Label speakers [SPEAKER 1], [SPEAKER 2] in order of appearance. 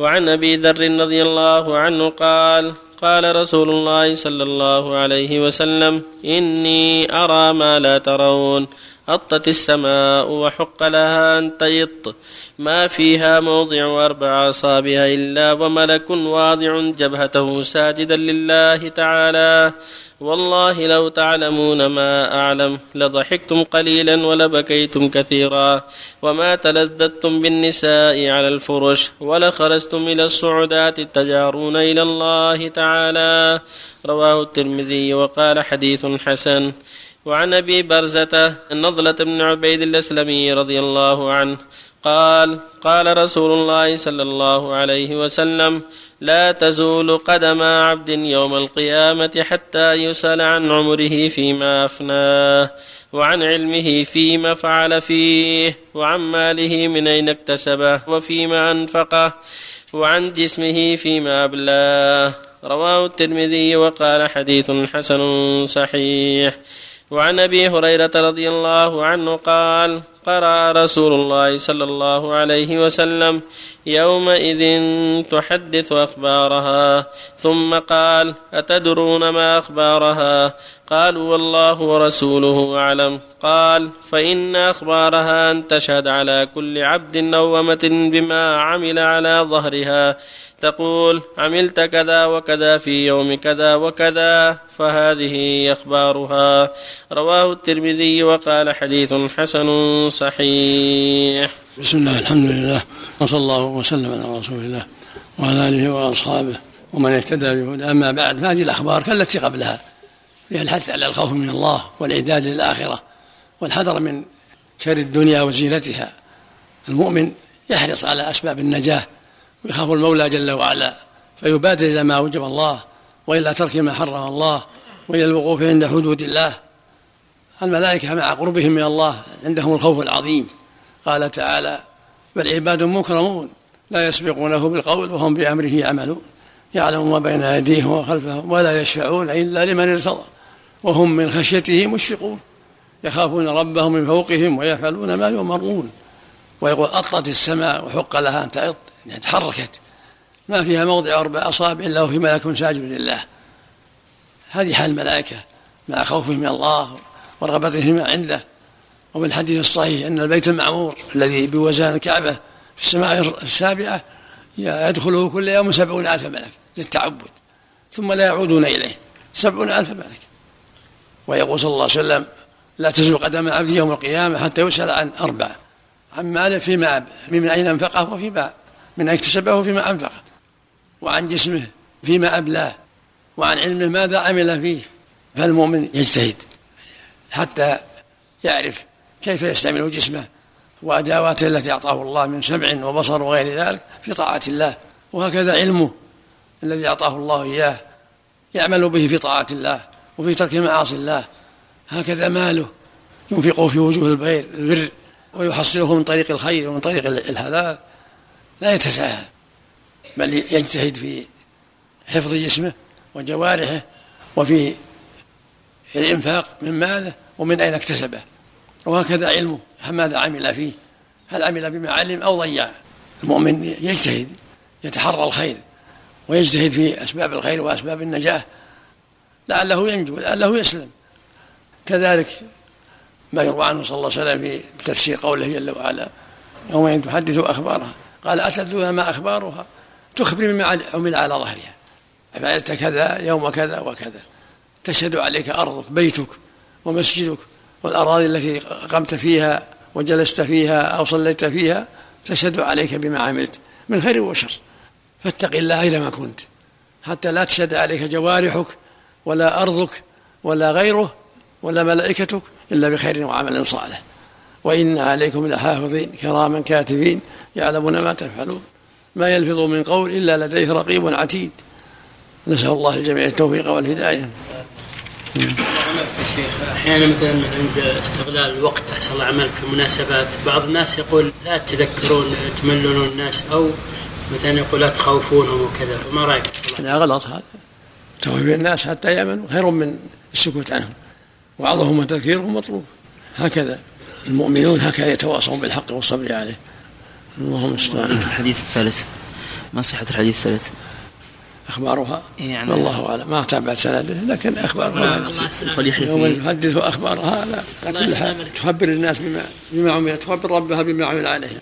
[SPEAKER 1] وعن أبي ذر رضي الله عنه قال قال رسول الله صلى الله عليه وسلم إني أرى ما لا ترون. أطت السماء وحق لها أن تيط. ما فيها موضع أربع أصابع إلا وملك واضع جبهته ساجدا لله تعالى. والله لو تعلمون ما أعلم لضحكتم قليلا ولبكيتم كثيرا. وما تلذذتم بالنساء على الفرش ولخرجتم إلى الصعودات تجارون إلى الله تعالى. رواه الترمذي وقال حديث حسن. وعن أبي برزة النضلة بن عبيد الأسلمي رضي الله عنه قال قال رسول الله صلى الله عليه وسلم لا تزول قدم عبد يوم القيامة حتى يسأل عن عمره فيما افناه وعن علمه فيما فعل فيه وعن ماله من أين اكتسبه وفيما أنفقه وعن جسمه فيما ابلاه رواه الترمذي وقال حديث حسن صحيح. وعن أبي هريرة رضي الله عنه قال قرا رسول الله صلى الله عليه وسلم يومئذ تحدث أخبارها ثم قال أتدرون ما أخبارها؟ قالوا والله ورسوله أعلم. قال فإن أخبارها أن تشهد على كل عبد نومة بما عمل على ظهرها. تقول عملت كذا وكذا في يوم كذا وكذا فهذه أخبارها. رواه الترمذي وقال حديث حسن صحيح.
[SPEAKER 2] بسم الله الحمد لله وصلى الله وسلم على رسول الله وعلى آله وأصحابه ومن اهتدى بهدى أما بعد فهذه الأخبار كالتي قبلها فيها الحث على الخوف من الله والإعداد للآخرة والحذر من شر الدنيا وزينتها. المؤمن يحرص على أسباب النجاة ويخاف المولى جل وعلا فيبادر إلى ما أوجب الله وإلى ترك ما حرم الله وإلى الوقوف عند حدود الله. الملائكة مع قربهم من الله عندهم الخوف العظيم. قال تعالى بل عباد مكرمون لا يسبقونه بالقول وهم بأمره يعملون. يعلم ما بين أيديهم وخلفهم ولا يشفعون إلا لمن ارتضى وهم من خشيته مشفقون. يخافون ربهم من فوقهم ويفعلون ما يؤمرون. ويقول أطت السماء وحق لها أن تعط يعني تحركت. ما فيها موضع أربع أصابع إلا وفي ملك ساجد لله. هذه حال الملائكة مع خوفهم من الله ورغبتهم عنده. وفي الحديث الصحيح أن البيت المعمور الذي بوزان الكعبة في السماء السابعة يدخله كل يوم سبعون ألف ملك للتعبد ثم لا يعودون إليه. سبعون ألف ملك. ويقول صلى الله عليه وسلم لا تزول قدم عبد يوم القيامة حتى يسأل عن أربع عن ماله فيما من أين أنفقه وفيما من أين اكتسبه فيما أنفقه وعن جسمه فيما أبلاه وعن علمه ماذا عمل فيه. فالمؤمن يجتهد. حتى يعرف كيف يستعمل جسمه وأداواته التي أعطاه الله من سمع وبصر وغير ذلك في طاعة الله. وهكذا علمه الذي أعطاه الله إياه يعمل به في طاعة الله وفي ترك معاصي الله. هكذا ماله ينفقه في وجوه البر البر ويحصله من طريق الخير ومن طريق الحلال. لا يتساهل بل يجتهد في حفظ جسمه وجوارحه وفي الإنفاق من ماله ومن أين اكتسبه؟ وهكذا علمه. ماذا عمل فيه؟ هل عمل بما علم أو ضيع؟ المؤمن يجتهد يتحرى الخير ويجتهد في أسباب الخير وأسباب النجاة. لعله ينجو لعله يسلم. كذلك ما يروى عنه صلى الله عليه وسلم في تفسير قوله جل وعلا يوم تحدث أخبارها قال أتدرون ما أخبارها؟ تخبر مما عمل على ظهرها. فعلت كذا يوم كذا وكذا. تشهد عليك أرضك بيتك ومسجدك والأراضي التي قمت فيها وجلست فيها أو صليت فيها تشهد عليك بما عملت من خير وشر. فاتق الله أينما كنت. حتى لا تشهد عليك جوارحك ولا أرضك ولا غيره ولا ملائكتك إلا بخير وعمل صالح. وإن عليكم لحافظين كراما كاتبين يعلمون ما تفعلون. ما يلفظ من قول إلا لديه رقيب عتيد. نسأل الله الجميع التوفيق والهداية.
[SPEAKER 3] شيخ أحيانا مثلا عند استغلال الوقت احسن الله عملك في المناسبات بعض الناس يقول لا تذكرون تملون الناس أو مثلا يقول لا تخوفونهم وكذا ما رأيك؟
[SPEAKER 2] لا غلط هذا. توفي الناس حتى يأمنوا خير من السكوت عنهم. وعظهم وتذكيرهم مطلوب. هكذا المؤمنون هكذا يتواصون بالحق والصبر عليه. اللهم المستعان
[SPEAKER 4] الحديث الثالث. ما صحة الحديث الثالث؟
[SPEAKER 2] أخبارها؟
[SPEAKER 4] يعني
[SPEAKER 2] والله أعلم. ما تابعت سنده لكن
[SPEAKER 4] يحيى
[SPEAKER 2] يوم
[SPEAKER 4] في
[SPEAKER 2] تحدث أخبارها لا كل تخبر الناس بما بما عمل تخبر ربها بما عمل عليها.